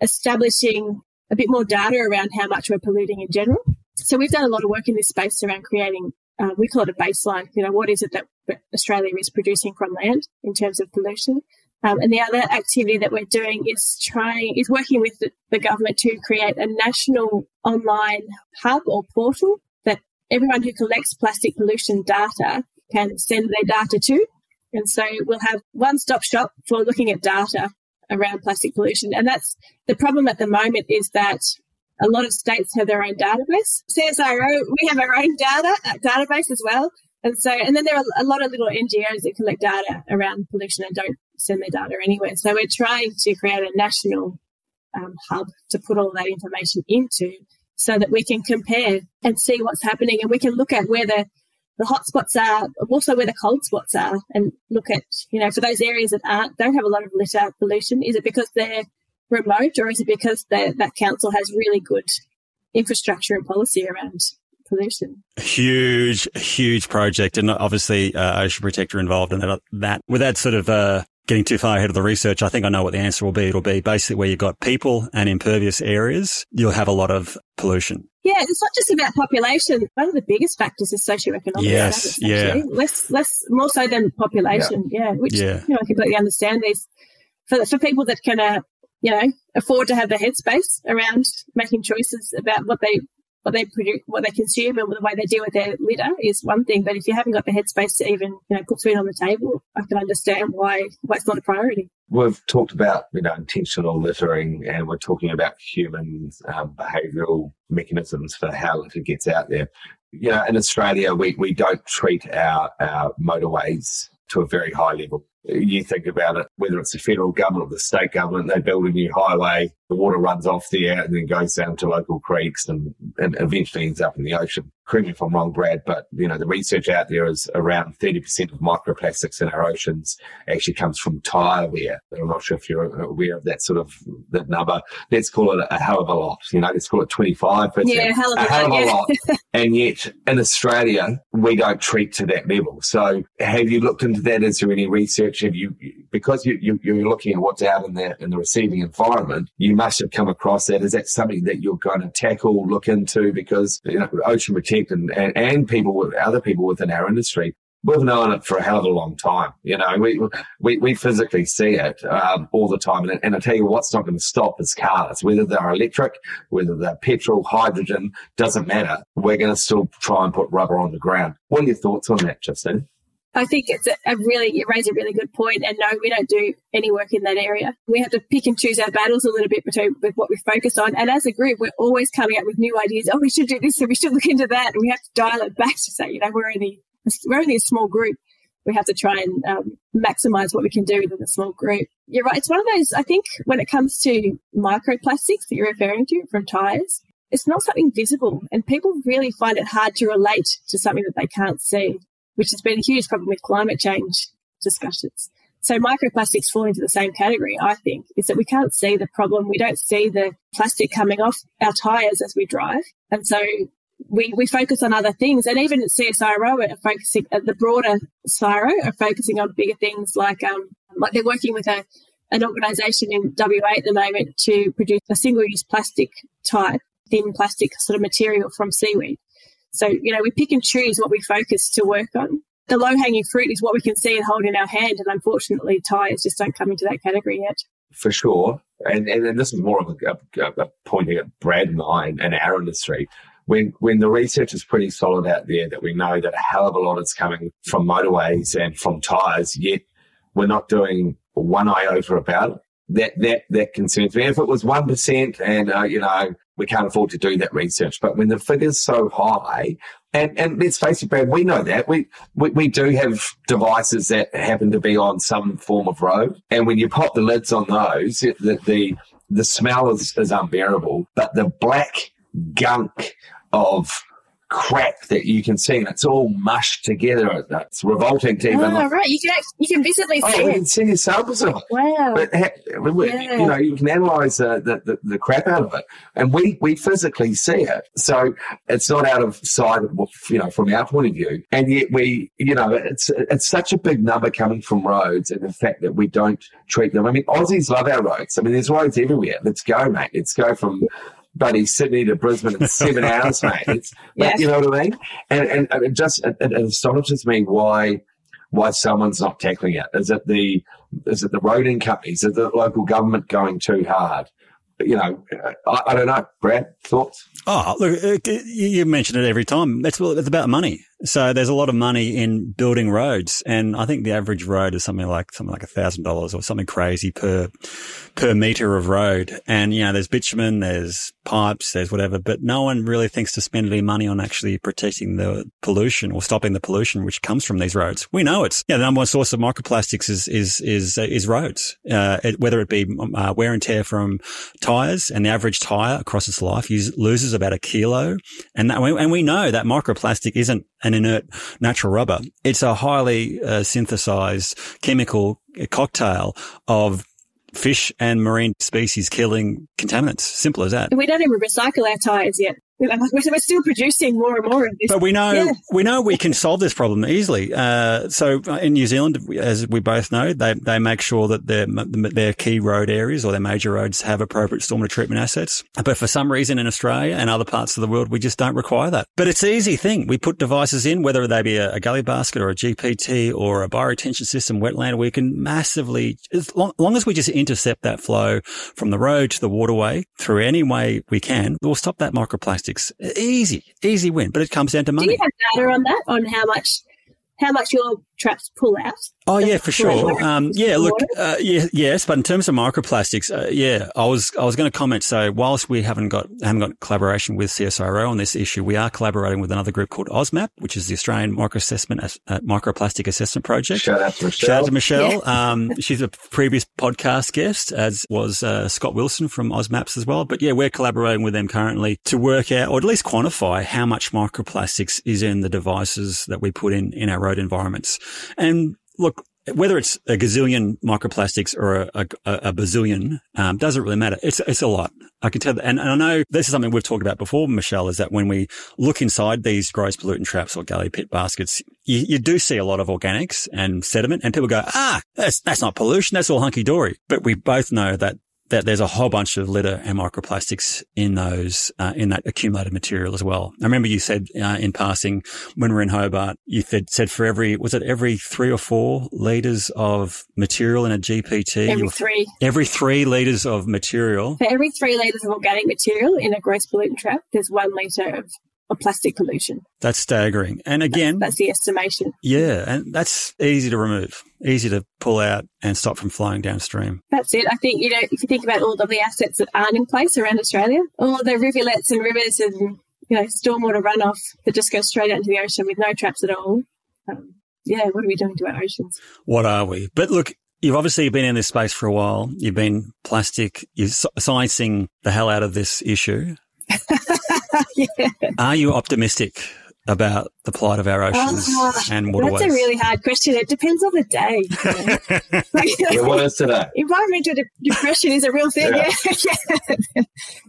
establishing a bit more data around how much we're polluting in general. So we've done a lot of work in this space around creating, uh, we call it a baseline. You know, what is it that Australia is producing from land in terms of pollution? Um, and the other activity that we're doing is trying, is working with the, the government to create a national online hub or portal that everyone who collects plastic pollution data can send their data to. And so we'll have one stop shop for looking at data around plastic pollution. And that's the problem at the moment is that a lot of states have their own database. CSIRO, we have our own data uh, database as well. And so, and then there are a lot of little NGOs that collect data around pollution and don't send their data anywhere. So we're trying to create a national um, hub to put all that information into so that we can compare and see what's happening and we can look at where the, the hotspots are, also where the cold spots are and look at, you know, for those areas that aren't, don't have a lot of litter pollution, is it because they're remote, or is it because that council has really good infrastructure and policy around pollution? Huge, huge project, and obviously uh, Ocean Protector involved in that. That without sort of uh, getting too far ahead of the research, I think I know what the answer will be. It'll be basically where you've got people and impervious areas, you'll have a lot of pollution. Yeah, it's not just about population. One of the biggest factors is socioeconomic yes, status. Actually. Yeah, less, less, more so than population. Yeah, yeah which yeah. you know I completely understand. These for for people that can uh, you know, afford to have the headspace around making choices about what they what they produce, what they consume, and the way they deal with their litter is one thing. But if you haven't got the headspace to even you know put food on the table, I can understand why why it's not a priority. We've talked about you know intentional littering, and we're talking about human um, behavioural mechanisms for how litter gets out there. You know, in Australia, we, we don't treat our, our motorways to a very high level you think about it, whether it's the federal government or the state government, they build a new highway, the water runs off there and then goes down to local creeks and, and eventually ends up in the ocean. Correct me if I'm wrong, Brad, but you know, the research out there is around 30% of microplastics in our oceans actually comes from tire wear. I'm not sure if you're aware of that sort of that number. Let's call it a hell of a lot. You know, let's call it 25%. Yeah, hell of a, hell of a lot. and yet in Australia, we don't treat to that level. So have you looked into that? Is there any research? Have you, because you, you, you're looking at what's out in the, in the receiving environment, you must have come across that. Is that something that you're going to tackle, look into? Because, you know, Ocean Protect and, and, and people with other people within our industry we've known it for a hell of a long time. You know, we we, we physically see it um, all the time. And, and I tell you what's not going to stop is cars, whether they're electric, whether they're petrol, hydrogen, doesn't matter. We're going to still try and put rubber on the ground. What are your thoughts on that, Justine? I think it's a, really, you raise a really good point. And no, we don't do any work in that area. We have to pick and choose our battles a little bit between with what we focus on. And as a group, we're always coming up with new ideas. Oh, we should do this and we should look into that. And we have to dial it back to say, you know, we're only, we're only a small group. We have to try and um, maximize what we can do within a small group. You're right. It's one of those, I think, when it comes to microplastics that you're referring to from tires, it's not something visible. And people really find it hard to relate to something that they can't see which has been a huge problem with climate change discussions. So microplastics fall into the same category, I think, is that we can't see the problem. We don't see the plastic coming off our tyres as we drive. And so we, we focus on other things. And even at CSIRO we're focusing, at the broader CSIRO are focusing on bigger things like, um, like they're working with a, an organisation in WA at the moment to produce a single use plastic type, thin plastic sort of material from seaweed. So, you know, we pick and choose what we focus to work on. The low hanging fruit is what we can see and hold in our hand. And unfortunately, tyres just don't come into that category yet. For sure. And, and, and this is more of a, a, a point at Brad and I and our industry. When, when the research is pretty solid out there that we know that a hell of a lot is coming from motorways and from tyres, yet we're not doing one iota about it that that that concerns me. If it was one percent, and uh, you know we can't afford to do that research, but when the figure's so high, and and let's face it, Brad, we know that we, we we do have devices that happen to be on some form of road, and when you pop the lids on those, it, the the the smell is, is unbearable, but the black gunk of crap that you can see, and it's all mushed together. It's revolting to even. Oh, right. You can actually, you can visibly oh, see oh, it. You can see samples of it. Wow. But yeah. you know, you can analyze uh, the, the, the crap out of it, and we we physically see it. So it's not out of sight, you know, from our point of view. And yet we, you know, it's it's such a big number coming from roads, and the fact that we don't treat them. I mean, Aussies love our roads. I mean, there's roads everywhere. Let's go, mate. Let's go from bloody Sydney to Brisbane in seven hours, mate. It's, yes. You know what I mean? And, and, and it just it, it astonishes me why why someone's not tackling it. Is it the is it the roading companies? Is it the local government going too hard? You know, I, I don't know. Brad, thoughts? Oh, look, uh, you mention it every time. It's, it's about money. So there's a lot of money in building roads, and I think the average road is something like something like a thousand dollars or something crazy per per meter of road. And you know, there's bitumen, there's pipes, there's whatever, but no one really thinks to spend any money on actually protecting the pollution or stopping the pollution which comes from these roads. We know it's yeah, the number one source of microplastics is is is uh, is roads, uh, it, whether it be uh, wear and tear from tires, and the average tire across its life loses about a kilo, and that, and we know that microplastic isn't an inert natural rubber. It's a highly uh, synthesized chemical cocktail of fish and marine species killing contaminants. Simple as that. We don't even recycle our tires yet. We're still producing more and more of this. But we know yeah. we know we can solve this problem easily. Uh, so uh, in New Zealand, as we both know, they they make sure that their their key road areas or their major roads have appropriate stormwater treatment assets. But for some reason in Australia and other parts of the world, we just don't require that. But it's an easy thing. We put devices in, whether they be a, a gully basket or a GPT or a bioretention system, wetland. We can massively, as long, long as we just intercept that flow from the road to the waterway through any way we can, we'll stop that microplastic Easy, easy win, but it comes down to money. Do you have data on that, on how much how much your traps pull out? Oh yeah, for sure. Um, yeah, look, uh, yeah, yes, but in terms of microplastics, uh, yeah, I was I was going to comment. So whilst we haven't got haven't got collaboration with CSIRO on this issue, we are collaborating with another group called AusMap, which is the Australian Micro Assessment uh, Microplastic Assessment Project. Shout out to Michelle. Shout out to Michelle. Yeah. Um, she's a previous podcast guest, as was uh, Scott Wilson from AusMaps as well. But yeah, we're collaborating with them currently to work out, or at least quantify, how much microplastics is in the devices that we put in in our road environments. And look, whether it's a gazillion microplastics or a, a, a bazillion, um, doesn't really matter. It's, it's a lot. I can tell that. And, and, I know this is something we've talked about before, Michelle, is that when we look inside these gross pollutant traps or gully pit baskets, you, you do see a lot of organics and sediment and people go, ah, that's, that's not pollution. That's all hunky dory. But we both know that that there's a whole bunch of litter and microplastics in those, uh, in that accumulated material as well. I remember you said uh, in passing when we were in Hobart, you said, said for every, was it every three or four litres of material in a GPT? Every three. Every three litres of material. For every three litres of organic material in a gross pollutant trap, there's one litre of of plastic pollution. That's staggering. And again, that's, that's, the estimation. Yeah. And that's easy to remove, easy to pull out and stop from flowing downstream. That's it. I think, you know, if you think about all of the assets that aren't in place around Australia, all the rivulets and rivers and, you know, stormwater runoff that just goes straight out into the ocean with no traps at all. Um, yeah, what are we doing to our oceans? What are we? But look, You've obviously been in this space for a while. You've been plastic, you're sciencing the hell out of this issue. yeah. Are you optimistic about the plight of our oceans uh, and waterways? That's a really hard question. It depends on the day. yeah, what is today? Environmental de- depression is a real thing. Yeah. yeah.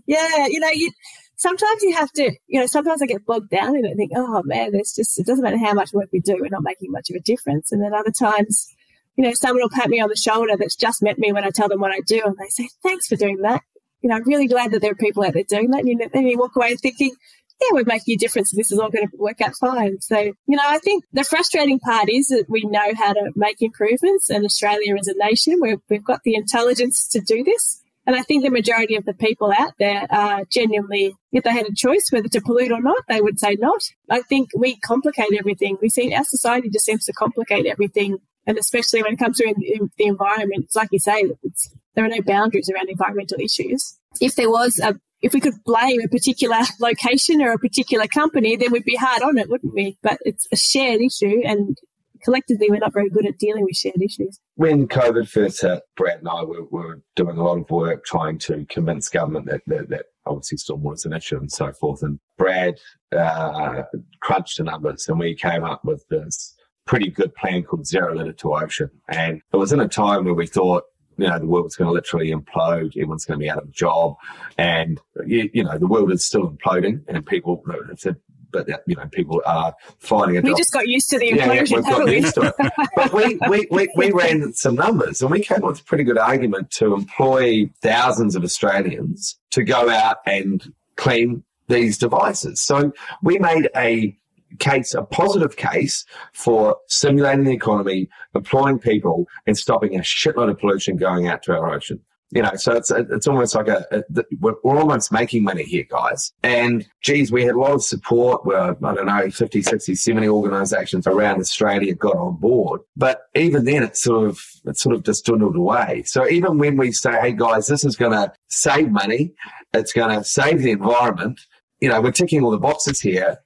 yeah. You know, you sometimes you have to, you know, sometimes I get bogged down in it and think, oh man, there's just, it doesn't matter how much work we do, we're not making much of a difference. And then other times, you know, someone will pat me on the shoulder that's just met me when I tell them what I do and they say, thanks for doing that you know, I'm really glad that there are people out there doing that. And you, then you walk away thinking, yeah, we're making a difference. This is all going to work out fine. So, you know, I think the frustrating part is that we know how to make improvements and Australia is a nation where we've got the intelligence to do this. And I think the majority of the people out there are genuinely, if they had a choice whether to pollute or not, they would say not. I think we complicate everything. We see our society just seems to complicate everything. And especially when it comes to the environment, it's like you say, it's there are no boundaries around environmental issues. If there was a if we could blame a particular location or a particular company, then we'd be hard on it, wouldn't we? But it's a shared issue, and collectively, we're not very good at dealing with shared issues. When COVID first hit, Brad and I were, were doing a lot of work trying to convince government that, that, that obviously stormwater is an issue and so forth. And Brad uh, crunched the numbers, and we came up with this pretty good plan called Zero Litter to Ocean. And it was in a time where we thought, you know, the world's going to literally implode. Everyone's going to be out of a job. And, you, you know, the world is still imploding and people, said, but you know, people are finding a We just got used to the implosion, yeah, we've got used to it. But we, we, we, we ran some numbers and we came up with a pretty good argument to employ thousands of Australians to go out and clean these devices. So we made a case, a positive case for stimulating the economy, employing people, and stopping a shitload of pollution going out to our ocean. You know, so it's it's almost like a, a we're, almost making money here, guys. And geez, we had a lot of support. Where I don't know, 50, 60, 70 organisations around Australia got on board. But even then, it sort of it sort of just dwindled away. So even when we say, "Hey, guys, this is going to save money, it's going to save the environment," you know, we're ticking all the boxes here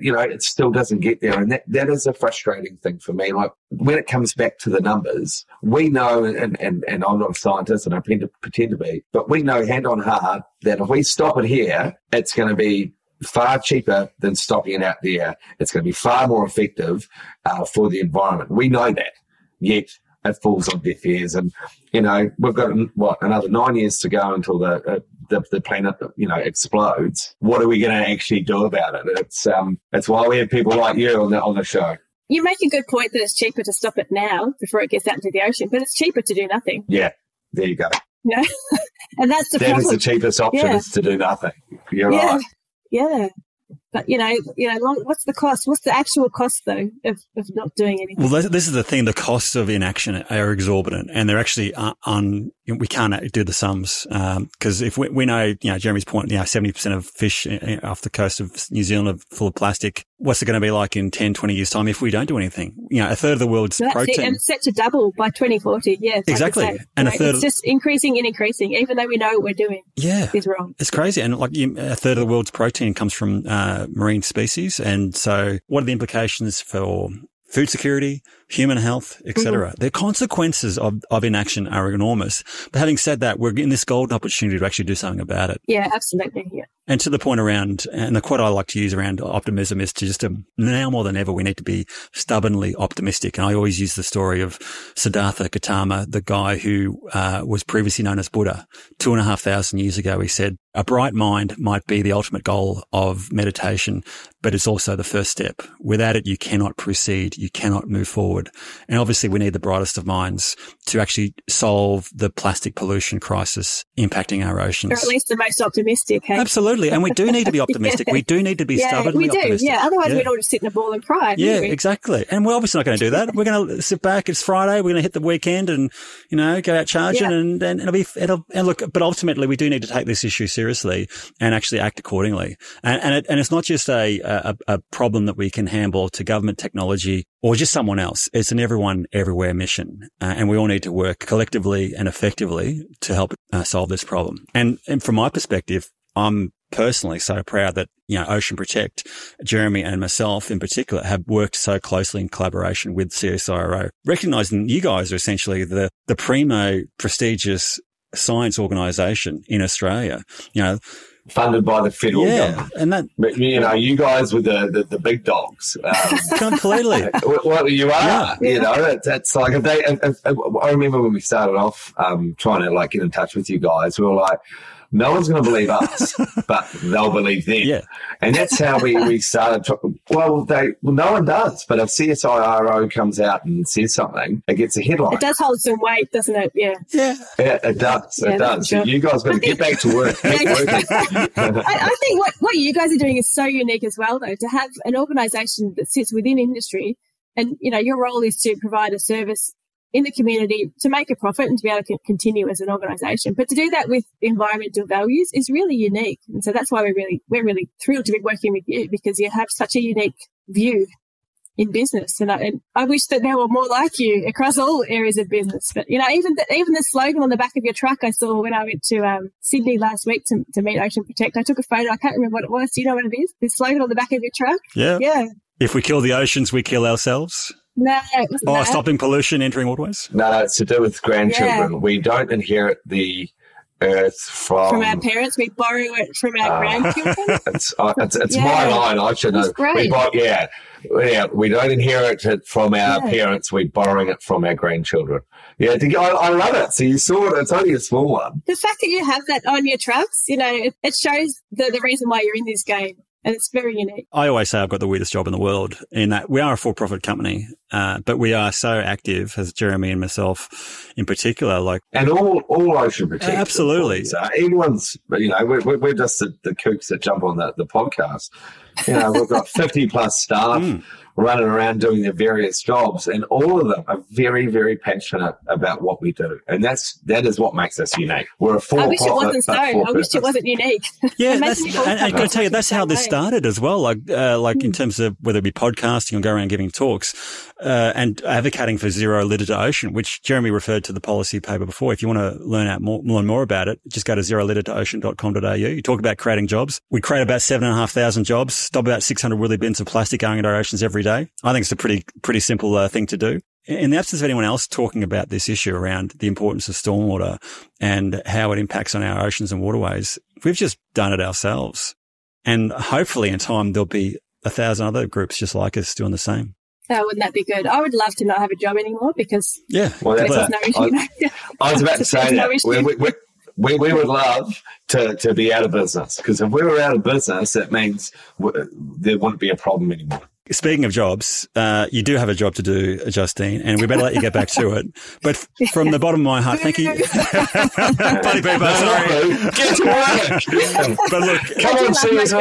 you know, it still doesn't get there. And that, that is a frustrating thing for me. Like when it comes back to the numbers, we know, and, and, and I'm not a scientist and I pretend to, pretend to be, but we know hand on heart that if we stop it here, it's going to be far cheaper than stopping it out there. It's going to be far more effective uh, for the environment. We know that. Yet it falls on deaf ears. And, you know, we've got, what, another nine years to go until the, uh, the, the planet, you know, explodes. What are we going to actually do about it? It's, um, it's why we have people like you on the, on the show. You make a good point that it's cheaper to stop it now before it gets out into the ocean, but it's cheaper to do nothing. Yeah. There you go. No, and that's the that problem. That is the cheapest option yeah. is to do nothing. You're yeah. right. Yeah. But you know, you know, long, what's the cost? What's the actual cost though of, of not doing anything? Well, this is the thing: the costs of inaction are exorbitant, and they're actually un. We can't do the sums because um, if we, we, know, you know, Jeremy's point, you know, seventy percent of fish off the coast of New Zealand are full of plastic. What's it going to be like in 10, 20 years time if we don't do anything? You know, a third of the world's so protein. It. And it's set to double by 2040. Yeah, exactly. Like and you know, a third. It's just increasing and increasing, even though we know what we're doing. Yeah, is wrong. It's crazy, and like a third of the world's protein comes from uh, marine species. And so what are the implications for food security, human health, etc. Mm-hmm. The consequences of, of inaction are enormous. But having said that, we're in this golden opportunity to actually do something about it. Yeah, absolutely. Yeah. And to the point around, and the quote I like to use around optimism is to just to, now more than ever, we need to be stubbornly optimistic. And I always use the story of Siddhartha Gautama, the guy who uh, was previously known as Buddha. Two and a half thousand years ago, he said, a bright mind might be the ultimate goal of meditation, but it's also the first step. Without it, you cannot proceed. You cannot move forward. And obviously we need the brightest of minds to actually solve the plastic pollution crisis impacting our oceans. Or at least the most optimistic. Hey? Absolutely. And we do need to be optimistic. yeah. We do need to be yeah, stubbornly we do. optimistic. Yeah. Otherwise yeah. we'd all just sit in a ball and cry. Yeah, exactly. And we're obviously not going to do that. We're going to sit back. It's Friday. We're going to hit the weekend and, you know, go out charging and, and it'll be, it'll, and look, but ultimately we do need to take this issue seriously and actually act accordingly. And, and, it, and it's not just a, a, a problem that we can handle to government technology or just someone else. It's an everyone everywhere mission. Uh, and we all need to work collectively and effectively to help uh, solve this problem. And, and from my perspective, I'm personally so proud that, you know, Ocean Protect, Jeremy and myself in particular have worked so closely in collaboration with CSIRO, recognizing you guys are essentially the, the primo prestigious science organization in Australia. You know, funded by the federal yeah, government. And that, but, you know, you guys were the, the, the big dogs. Um, completely. well, you are. Yeah. You know, it's, it's like if they. If, if, I remember when we started off um, trying to like get in touch with you guys. We were like no one's going to believe us, but they'll believe them. Yeah. And that's how we, we started. To, well, they well, no one does, but if CSIRO comes out and says something, it gets a headline. It does hold some weight, doesn't it? Yeah. Yeah. Yeah, it does. Yeah, it does. So you guys got to get back to work. I, I think what, what you guys are doing is so unique as well, though, to have an organisation that sits within industry and you know your role is to provide a service in the community to make a profit and to be able to continue as an organization. But to do that with environmental values is really unique. And so that's why we're really, we're really thrilled to be working with you because you have such a unique view in business. And I, and I wish that there were more like you across all areas of business. But, you know, even the, even the slogan on the back of your truck I saw when I went to um, Sydney last week to, to meet Ocean Protect, I took a photo. I can't remember what it was. Do you know what it is? The slogan on the back of your truck? Yeah. Yeah. If we kill the oceans, we kill ourselves. No, oh, that. stopping pollution entering waterways. No, no, it's to do with grandchildren. Yeah. We don't inherit the earth from from our parents. We borrow it from our uh, grandchildren. It's uh, it's, it's yeah. my line. I should know. We buy, yeah, yeah. We don't inherit it from our yeah. parents. We're borrowing it from our grandchildren. Yeah, I, I, love it. So you saw it. It's only a small one. The fact that you have that on your trucks, you know, it, it shows the, the reason why you're in this game and it's very unique. I always say I've got the weirdest job in the world in that we are a for-profit company, uh, but we are so active as Jeremy and myself in particular, like and all all ocean protect. Absolutely, so anyone's you know we're, we're just the, the kooks that jump on the, the podcast. You know we've got fifty plus staff. Mm running around doing their various jobs, and all of them are very, very passionate about what we do, and that's that is what makes us unique. We're a for I wish it wasn't so. I wish it wasn't unique. Yeah, that's, and, and I got to tell you, that's how this started as well. Like, uh, like in hmm. terms of whether it be podcasting or go around giving talks, uh, and advocating for zero litter to ocean, which Jeremy referred to the policy paper before. If you want to learn out more, learn more about it, just go to zero litter to ocean.com.au. You talk about creating jobs. We create about seven and a half thousand jobs, stop about 600 wheelie bins of plastic going into our oceans every day. I think it's a pretty, pretty simple uh, thing to do. In the absence of anyone else talking about this issue around the importance of stormwater and how it impacts on our oceans and waterways, we've just done it ourselves. And hopefully in time, there'll be a thousand other groups just like us doing the same. Oh, wouldn't that be good? I would love to not have a job anymore because yeah, well, that's no issue. I, I was about to say that. we, we, we, we, would love to, to be out of business because if we were out of business, it means there wouldn't be a problem anymore. Speaking of jobs, uh, you do have a job to do, Justine, and we better let you get back to it. But from the bottom of my heart, thank you. Buddy Bieber, sorry. Get to work. but look, come on, see us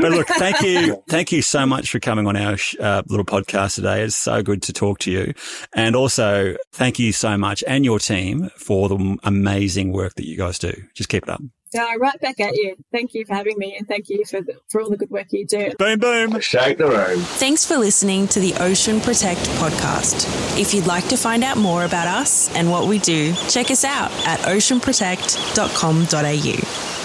But look, thank you, thank you so much for coming on our uh, little podcast today. It's so good to talk to you, and also thank you so much and your team for the amazing work that you guys do. Just keep it up. Yeah, right back at you. Thank you for having me and thank you for, the, for all the good work you do. Boom, boom. Shake the room. Thanks for listening to the Ocean Protect podcast. If you'd like to find out more about us and what we do, check us out at oceanprotect.com.au.